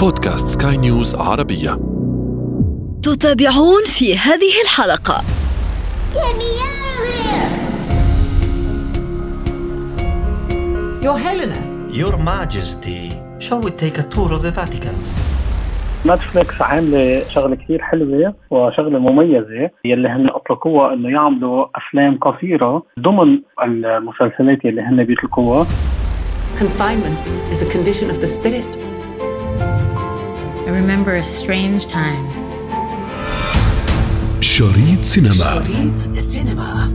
بودكاست سكاي نيوز عربية تتابعون في هذه الحلقة Your Holiness. Your Majesty, shall we take a tour of the Vatican? نتفليكس عاملة شغلة كثير حلوة وشغلة مميزة يلي هن اطلقوها إنه يعملوا أفلام قصيرة ضمن المسلسلات يلي هن بيطلقوها Confinement is a condition of the spirit. I remember a strange time. شريط سينما. شريط السينما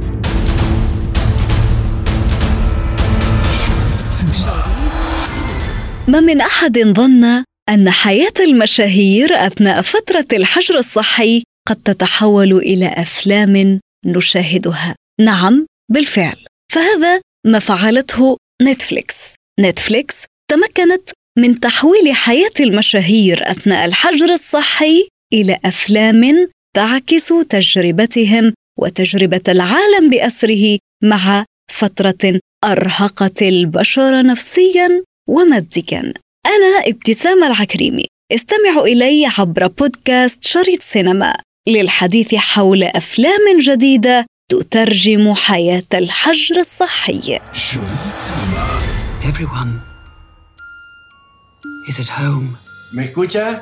ما من أحد ظن أن حياة المشاهير أثناء فترة الحجر الصحي قد تتحول إلى أفلام نشاهدها. نعم بالفعل. فهذا ما فعلته نتفليكس. نتفليكس تمكنت من تحويل حياة المشاهير أثناء الحجر الصحي إلى أفلام تعكس تجربتهم وتجربة العالم بأسره مع فترة أرهقت البشر نفسيا وماديا. أنا ابتسام العكريمي. استمعوا إلي عبر بودكاست شريط سينما. للحديث حول أفلام جديدة تترجم حياة الحجر الصحي. شريط سينما. Everyone is at home. ¿Me escucha?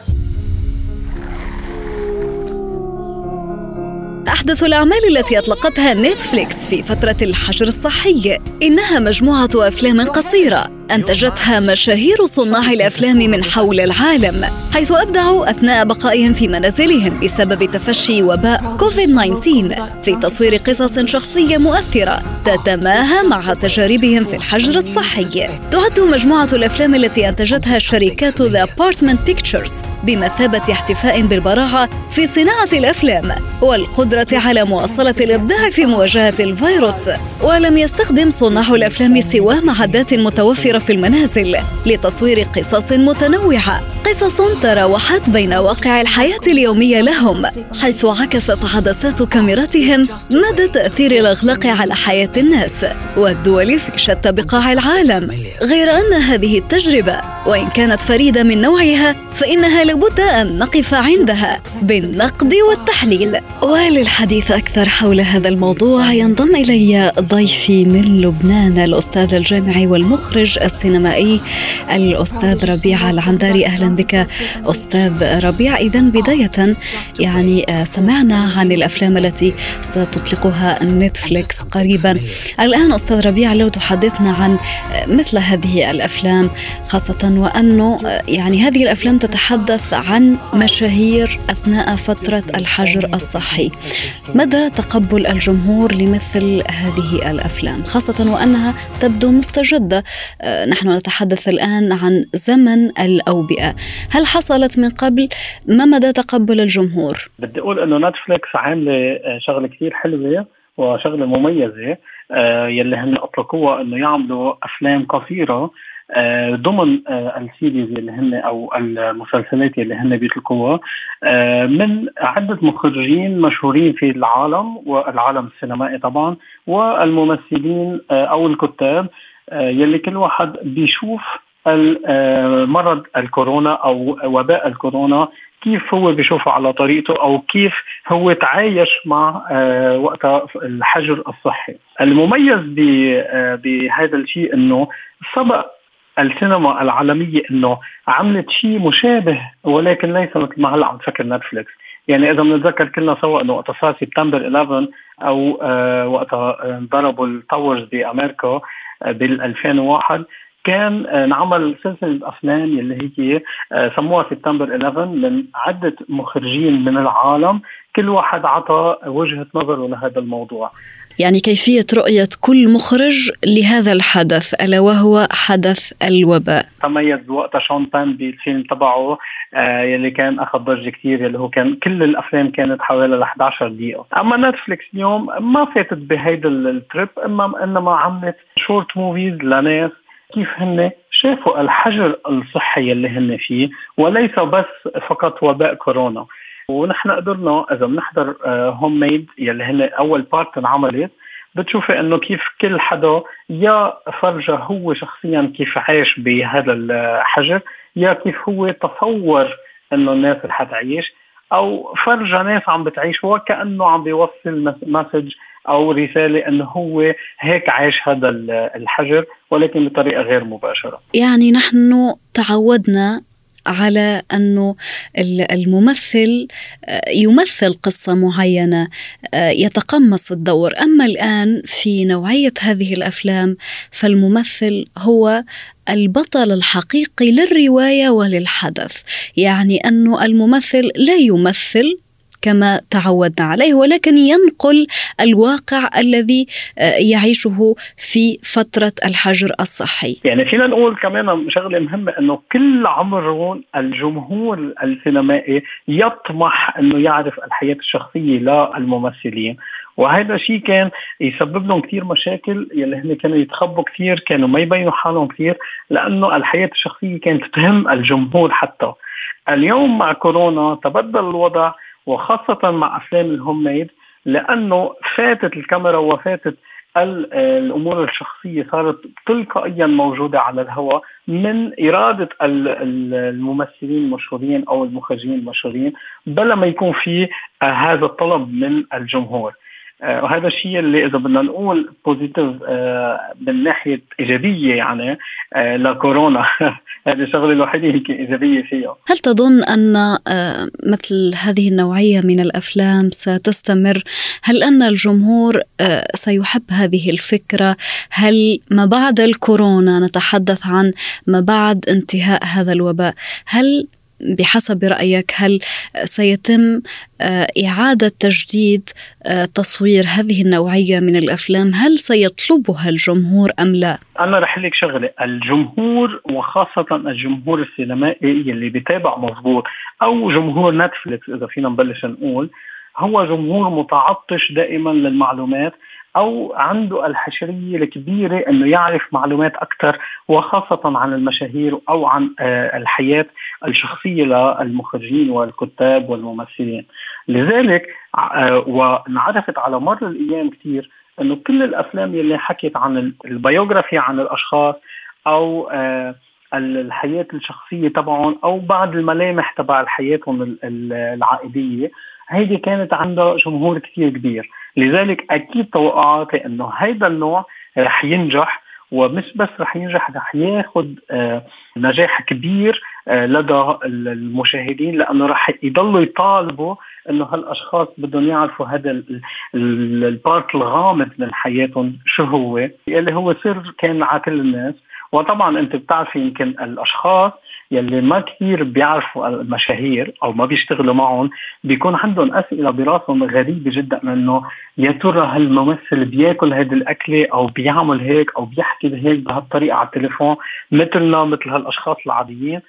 أحدث الأعمال التي أطلقتها نتفليكس في فترة الحجر الصحي. إنها مجموعة أفلام قصيرة أنتجتها مشاهير صناع الأفلام من حول العالم حيث أبدعوا أثناء بقائهم في منازلهم بسبب تفشي وباء كوفيد 19 في تصوير قصص شخصية مؤثرة تتماهى مع تجاربهم في الحجر الصحي. تعد مجموعة الأفلام التي أنتجتها شركات ذا Apartment Pictures بمثابة احتفاء بالبراعة في صناعة الأفلام والقدرة على مواصلة الإبداع في مواجهة الفيروس ولم يستخدم صناع الأفلام سوى معدات متوفرة في المنازل لتصوير قصص متنوعة قصص تراوحت بين واقع الحياة اليومية لهم حيث عكست عدسات كاميراتهم مدى تأثير الأغلاق على حياة الناس والدول في شتى بقاع العالم غير أن هذه التجربة وإن كانت فريدة من نوعها فإنها لابد أن نقف عندها بالنقد والتحليل. وللحديث أكثر حول هذا الموضوع ينضم إلي ضيفي من لبنان الأستاذ الجامعي والمخرج السينمائي الأستاذ ربيع العنداري. أهلا بك أستاذ ربيع. إذا بداية يعني آه، سمعنا عن الأفلام التي ستطلقها نتفليكس قريبا. الآن أستاذ ربيع لو تحدثنا عن آه، مثل هذه الأفلام خاصة وأنه آه، يعني هذه الأفلام تتحدث عن مشاهير أثناء فترة الحجر الصحي. مدى تقبل الجمهور لمثل هذه الأفلام خاصة وأنها تبدو مستجدة. آه، نحن نتحدث الآن عن زمن الأوبئة. هل حصلت من قبل؟ ما مدى تقبل الجمهور؟ بدي أقول إنه نتفليكس عاملة آه، شغلة كثير حلوة وشغلة مميزة. يلي هن أطلقوها إنه يعملوا أفلام قصيرة ضمن آه، ال series اللي هن أو المسلسلات اللي هن بيطلقوها آه، من عدة مخرجين مشهورين في العالم والعالم السينمائي طبعا والممثلين آه، أو الكتاب آه، يلي كل واحد بيشوف آه، مرض الكورونا أو وباء الكورونا كيف هو بيشوفه على طريقته أو كيف هو تعايش مع آه، وقتها الحجر الصحي. المميز آه، بهذا الشيء إنه سبق السينما العالمية إنه عملت شيء مشابه ولكن ليس مثل ما هلا عم تفكر نتفليكس. يعني إذا بنتذكر كلنا سوا إنه وقت صار سبتمبر 11 أو آه وقتها انضربوا التاورز بأمريكا آه بال 2001 كان آه، انعمل سلسلة أفلام اللي هي آه، سموها سبتمبر 11 من عدة مخرجين من العالم. كل واحد عطى وجهة نظره لهذا الموضوع. يعني كيفية رؤية كل مخرج لهذا الحدث ألا وهو حدث الوباء؟ تميز وقتها شون بان بالفيلم تبعه آه يلي كان أخذ ضجة كثير يلي هو كان كل الأفلام كانت حوالي ل 11 دقيقة، أما نتفليكس اليوم ما فاتت بهيدا ال trip اما إنما عملت short movies لناس كيف هن شافوا الحجر الصحي اللي هن فيه وليس بس فقط وباء كورونا. ونحن قدرنا إذا بنحضر home made يلي هن أول part انعملت بتشوفي إنه كيف كل حدا يا فرجى هو شخصيا كيف عاش بهذا الحجر يا كيف هو تصور إنه الناس رح تعيش أو فرجى ناس عم بتعيش وكأنه عم بيوصل مسج أو رسالة انه هو هيك عاش هذا الحجر ولكن بطريقة غير مباشرة. يعني نحن تعودنا على أنه الممثل آه، يمثل قصة معينة آه، يتقمص الدور. أما الآن في نوعية هذه الأفلام فالممثل هو البطل الحقيقي للرواية وللحدث. يعني أنه الممثل لا يمثل كما تعودنا عليه ولكن ينقل الواقع الذي آه، يعيشه في فترة الحجر الصحي. يعني فينا نقول كمان شغلة مهمة أنه كل عمر الجمهور السينمائي يطمح أنه يعرف الحياة الشخصية للممثلين. وهذا الشيء كان يسبب لهم كثير مشاكل يلي هن كانوا يتخبوا كثير كانوا ما يبينوا حالهم كثير لأنه الحياة الشخصية كانت تهم الجمهور حتى. اليوم مع كورونا تبدل الوضع وخاصة مع أفلام الهوم ميد لأنه فاتت الكاميرا وفاتت الأمور الشخصية صارت تلقائيا موجودة على الهواء من إرادة الممثلين المشهورين أو المخرجين المشهورين بلا ما يكون في هذا الطلب من الجمهور. آه، وهذا الشيء اللي إذا بدنا نقول بوزيتيف آه، من ناحية إيجابية يعني آه، لكورونا هذه الشغلة الوحيدة هيك إيجابية فيها هل تظن أن مثل هذه النوعية من الأفلام ستستمر؟ هل أن الجمهور سيحب هذه الفكرة؟ هل ما بعد الكورونا نتحدث عن ما بعد انتهاء هذا الوباء؟ هل بحسب رأيك هل سيتم آه، إعادة تجديد آه، تصوير هذه النوعية من الأفلام؟ هل سيطلبها الجمهور أم لا؟ أنا رح لك شغلة. الجمهور وخاصة الجمهور السينمائي اللي بيتابع مضبوط أو جمهور نتفليكس إذا فينا نبلش نقول هو جمهور متعطش دائما للمعلومات أو عنده الحشرية الكبيرة إنه يعرف معلومات أكثر وخاصة عن المشاهير أو عن آه، الحياة. الشخصية للمخرجين والكتاب والممثلين. لذلك آه، وانعرفت على مر الأيام كثير إنه كل الأفلام اللي حكت عن البيوغرافي عن الأشخاص أو آه، الحياة الشخصية تبعهم أو بعض الملامح تبع حياتهم العائلية هيدي كانت عندها جمهور كثير كبير لذلك أكيد توقعاتي إنه هيدا النوع رح ينجح ومش بس رح ينجح رح ياخذ آه، نجاح كبير لدى المشاهدين لأنه رح يضلوا يطالبوا إنه هالأشخاص بدهم يعرفوا هذا البارت الغامض من حياتهم شو هو اللي هو سر كان على كل الناس. وطبعا أنت بتعرفي يمكن الأشخاص يلي ما كثير بيعرفوا المشاهير أو ما بيشتغلوا معهم بيكون عندهم أسئلة براسهم غريبة جدا إنه يا ترى هالممثل بياكل هيدي الأكلة أو بيعمل هيك أو بيحكي هيك بهالطريقة على التليفون مثلنا مثل هالأشخاص العاديين.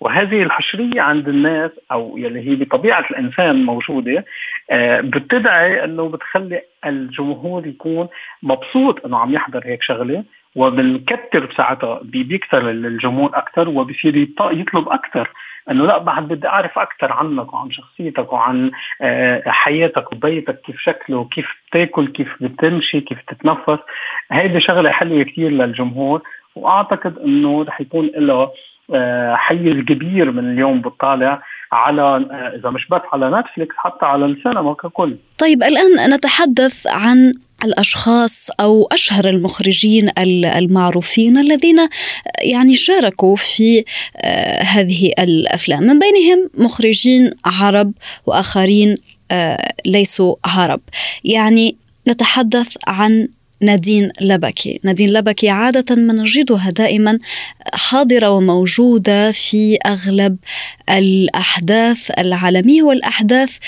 وهذه الحشرية عند الناس أو يلي هي بطبيعة الإنسان موجودة آه، بتدعي أنه بتخلي الجمهور يكون مبسوط أنه عم يحضر هيك شغلة وبنكتر بساعتها بيكتر الجمهور أكثر وبصير يطلب أكثر إنه لا بعد بدي أعرف أكثر عنك وعن شخصيتك وعن آه، حياتك وبيتك كيف شكله كيف بتاكل كيف بتمشي كيف تتنفس هيدي شغلة حلوة كثير للجمهور وأعتقد إنه رح يكون لها حيز كبير من اليوم بتطالع على آه، إذا مش بس على نتفليكس حتى على السينما ككل. طيب الآن نتحدث عن الأشخاص أو أشهر المخرجين المعروفين الذين يعني شاركوا في آه، هذه الأفلام. من بينهم مخرجين عرب وآخرين آه، ليسوا عرب. يعني نتحدث عن نادين لبكي. نادين لبكي عادة ما نجدها دائما حاضرة وموجودة في أغلب الأحداث العالمية والأحداث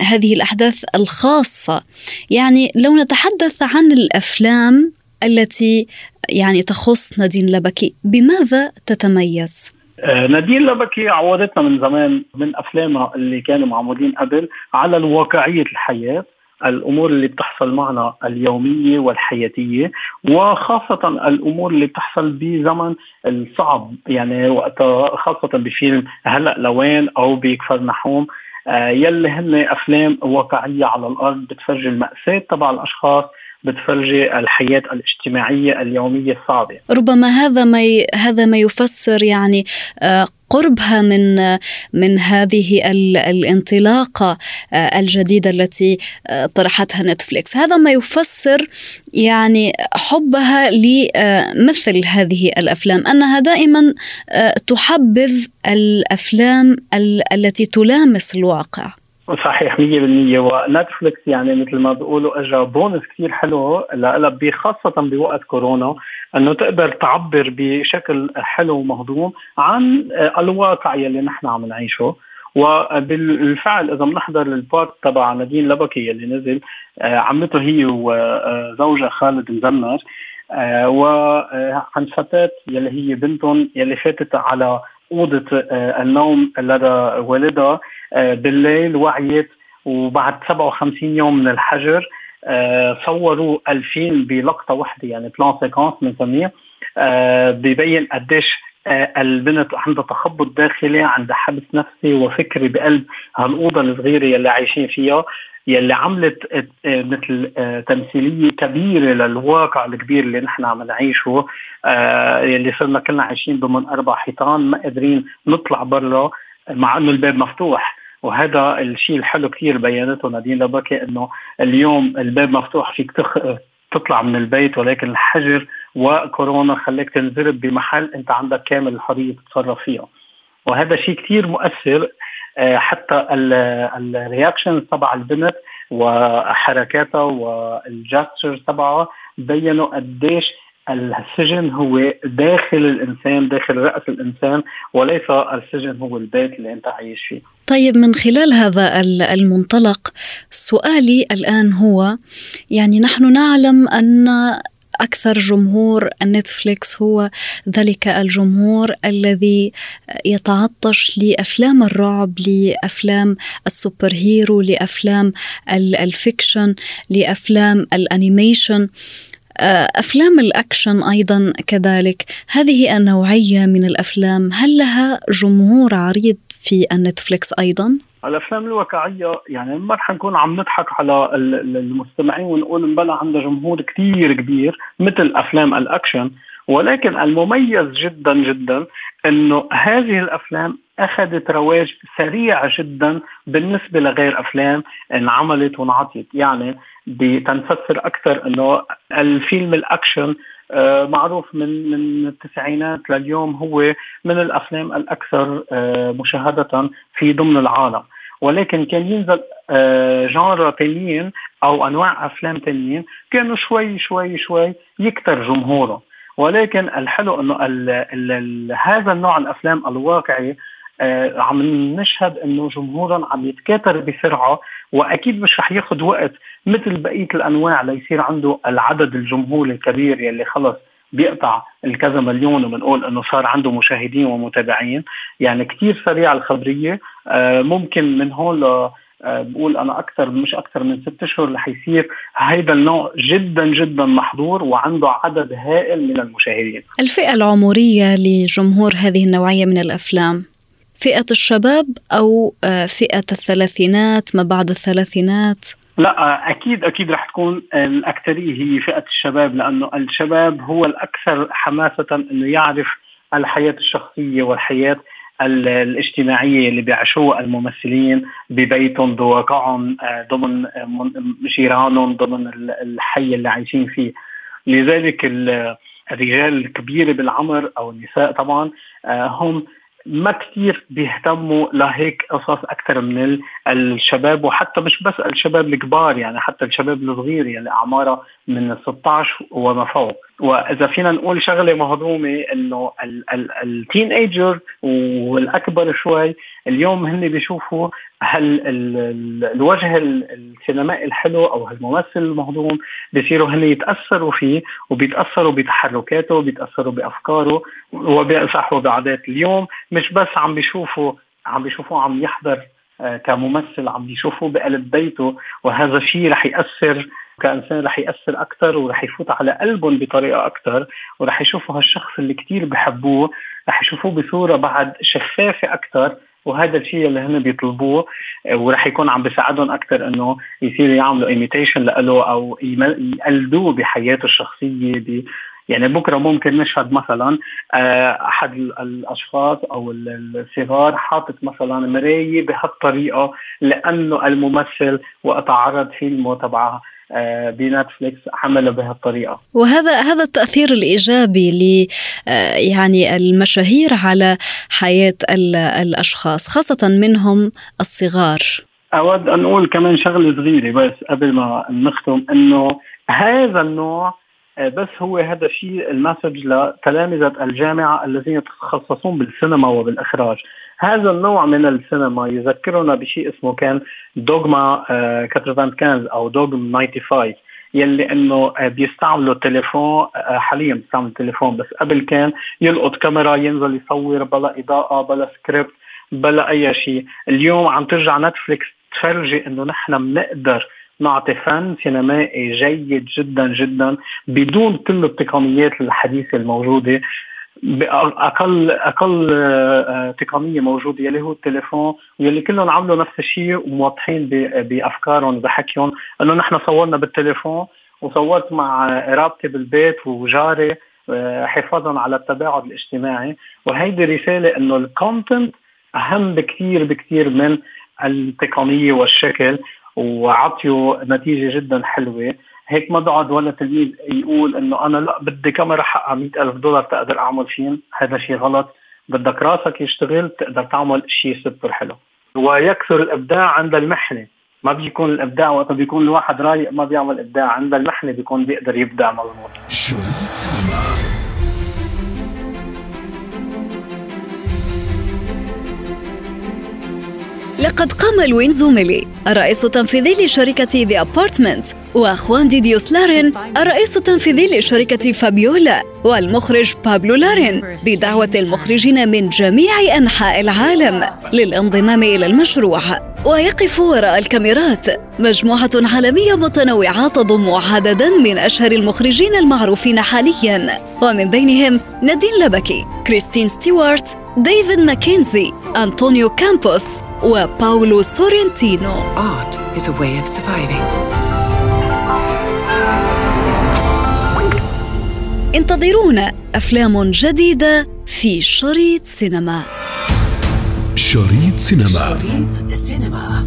هذه الأحداث الخاصة. يعني لو نتحدث عن الأفلام التي يعني تخص نادين لبكي بماذا تتميز؟ آه، نادين لبكي عودتنا من زمان من أفلامها اللي كانوا معمولين قبل على الواقعية الحياة. الأمور اللي بتحصل معنا اليومية والحياتية وخاصة الأمور اللي بتحصل بزمن الصعب. يعني وقتها خاصة بفيلم هلأ لوين أو بكفر نحوم. آه، يلي هن أفلام واقعية على الأرض بتفرجي المأساة تبع الأشخاص. بتفرجي الحياة الاجتماعية اليومية الصعبة. ربما هذا ما ي... هذا ما يفسر يعني آه، قربها من من هذه الانطلاقة آه، الجديدة التي آه، طرحتها نتفليكس. هذا ما يفسر يعني حبها لمثل هذه الأفلام. أنها دائما تحبذ الأفلام التي تلامس الواقع. صحيح 100% ونتفلكس يعني مثل ما بيقولوا اجى بونس كثير حلو لها خاصه بوقت كورونا إنه تقدر تعبر بشكل حلو ومهضوم عن الواقع يلي نحن عم نعيشه. وبالفعل إذا بنحضر ال part تبع نادين لبكي يلي نزل عملته هي وزوجها خالد مزنر وعن فتاة يلي هي بنتهم يلي فاتت على أوضة النوم لدى والدها. آه، بالليل وعيت وبعد 57 يوم من الحجر آه، صوروا الفيلم بلقطة واحدة يعني plan séquence بنسميه آه، ببين قديش البنت عندها تخبط داخلي عندها حبس نفسي وفكري بقلب هالأوضة الصغيرة يلي عايشين فيها يلي عملت مثل تمثيلية كبيرة للواقع الكبير اللي نحن عم نعيشه يلي صرنا كلنا عايشين ضمن أربع حيطان ما قادرين نطلع برا مع إنه الباب مفتوح. وهذا الشيء الحلو كثير بينته نادين لبكي إنه اليوم الباب مفتوح فيك تخ... تطلع من البيت ولكن الحجر وكورونا خليك تنزرب بمحل أنت عندك كامل الحرية تتصرف فيها وهذا شيء كثير مؤثر آه، حتى ال reaction تبع البنت وحركاتها وال gesture تبعها بينوا قديش السجن هو داخل الإنسان داخل رأس الإنسان وليس السجن هو البيت اللي أنت عايش فيه. طيب من خلال هذا المنطلق سؤالي الآن هو يعني نحن نعلم أن أكثر جمهور النتفليكس هو ذلك الجمهور الذي يتعطش لأفلام الرعب لأفلام ال super hero لأفلام ال fiction لأفلام ال animation آه، أفلام الأكشن أيضا كذلك. هذه النوعية من الأفلام هل لها جمهور عريض؟ في النتفليكس أيضا؟ الأفلام الواقعية يعني ما رح نكون عم نضحك على المستمعين ونقول مبلا عندها جمهور كثير كبير مثل أفلام الأكشن ولكن المميز جدا جدا إنه هذه الأفلام أخذت رواج سريع جدا بالنسبة لغير أفلام انعملت وانعطيت يعني بتنفسر أكثر إنه الفيلم الأكشن معروف من من التسعينات لليوم هو من الأفلام الأكثر آه، مشاهدة في ضمن العالم. ولكن كان ينزل آه، جانرا تانيين أو أنواع أفلام تانيين كانوا شوي شوي شوي يكتر جمهورهم ولكن الحلو إنه هذا النوع الأفلام الواقعي آه عم نشهد إنه جمهورا عم يتكاثر بسرعة وأكيد مش رح ياخذ وقت مثل بقية الأنواع ليصير عنده العدد الجمهور الكبير يلي خلص بيقطع الكذا مليون وبنقول إنه صار عنده مشاهدين ومتابعين يعني كثير سريع الخبرية آه ممكن من هون آه، بقول أنا أكثر مش أكثر من ست أشهر رح يصير هيدا النوع جدا جدا محظور وعنده عدد هائل من المشاهدين. الفئة العمرية لجمهور هذه النوعية من الأفلام فئة الشباب أو آه، فئة الثلاثينات ما بعد الثلاثينات؟ لا آه، أكيد أكيد رح تكون الأكثرية هي فئة الشباب لأنه الشباب هو الأكثر حماسة إنه يعرف الحياة الشخصية والحياة الاجتماعية اللي بيعيشوها الممثلين ببيتهم بواقعهم آه، ضمن جيرانهم ضمن الحي اللي عايشين فيه لذلك الرجال الكبيرة بالعمر أو النساء طبعا آه، هم ما كثير بيهتموا لهيك قصص أكثر من الشباب وحتى مش بس الشباب الكبار يعني حتى الشباب الصغير يعني أعمارها من 16 وما فوق. وإذا فينا نقول شغلة مهضومة إنه التين ايجر والأكبر شوي اليوم هن بيشوفوا هل الوجه السينمائي الحلو أو الممثل المهضوم بيصيروا هن يتأثروا فيه وبيتأثروا بتحركاته وبيتاثروا بأفكاره وبصح بعادات اليوم. مش بس عم بيشوفوا عم بيشوفوه عم يحضر آه، كممثل عم بيشوفوه بقلب بيته وهذا الشيء رح يأثر كإنسان رح يأثر أكثر ورح يفوت على قلبهم بطريقة أكثر ورح يشوفوا هالشخص اللي كثير بحبوه رح يشوفوه بصورة بعد شفافة أكثر وهذا الشيء اللي هن بيطلبوه ورح يكون عم بيساعدهم أكثر إنه يصيروا يعملوا ايميتيشن له أو يقلدوه بحياته الشخصية يعني بكرة ممكن نشهد مثلا آه، أحد الأشخاص أو الصغار حاطط مثلا مراية بهالطريقه لأنه الممثل وقت عرض فيلمه تبع آه، بنتفليكس عمله بهالطريقه وهذا هذا التأثير الإيجابي ل آه، يعني المشاهير على حياة الأشخاص خاصة منهم الصغار. أود أن أقول كمان شغلة صغيرة بس قبل ما نختم إنه هذا النوع بس هو هذا الشيء المسج لتلامذة الجامعة الذين يتخصصون بالسينما وبالإخراج. هذا النوع من السينما يذكرنا بشيء اسمه كان دوغما 95 أو دوغما 95 يلي إنه آه، بيستعملوا التليفون آه، حاليا بيستعملوا التليفون بس قبل كان يلقط كاميرا ينزل يصور بلا إضاءة بلا سكريبت بلا أي شيء. اليوم عم ترجع نتفليكس تفرجي إنه نحن بنقدر نعطي فن سينمائي جيد جدا جدا بدون كل التقنيات الحديثة الموجودة. باقل أقل آه، تقنية موجودة يلي هو التليفون واللي كلهم عملوا نفس الشيء وموضحين بأفكارهم وبحكيهم إنه نحن صورنا بالتليفون وصورت مع قرابتي بالبيت وجاري آه، حفاظا على التباعد الاجتماعي. وهيدي رسالة إنه ال content أهم بكثير بكثير من التقنية والشكل. وعطيوا نتيجة جدا حلوة. هيك ما بقعد ولا تلميذ يقول إنه أنا لا بدي كاميرا حقها مئة ألف دولار تقدر أعمل فيلم هذا شيء غلط. بدك راسك يشتغل تقدر تعمل شيء سوبر حلو. ويكثر الإبداع عند المحنة. ما بيكون الإبداع وقت بيكون الواحد رايق ما بيعمل إبداع. عند المحنة بيكون بيقدر يبدع مضبوط لقد قام لورينزو ميلي الرئيس التنفيذي لشركة The Apartment وخوان دي ديوس لارين الرئيس التنفيذي لشركة فابيولا والمخرج بابلو لارين بدعوة المخرجين من جميع أنحاء العالم للانضمام إلى المشروع. ويقف وراء الكاميرات مجموعة عالمية متنوعة تضم عددا من أشهر المخرجين المعروفين حاليا. ومن بينهم نادين لبكي كريستين ستيوارت ديفيد ماكنزي أنطونيو كامبوس وباولو سورنتينو. Art is a way of surviving. انتظرونا أفلام جديدة في شريط سينما. شريط سينما. شريط سينما.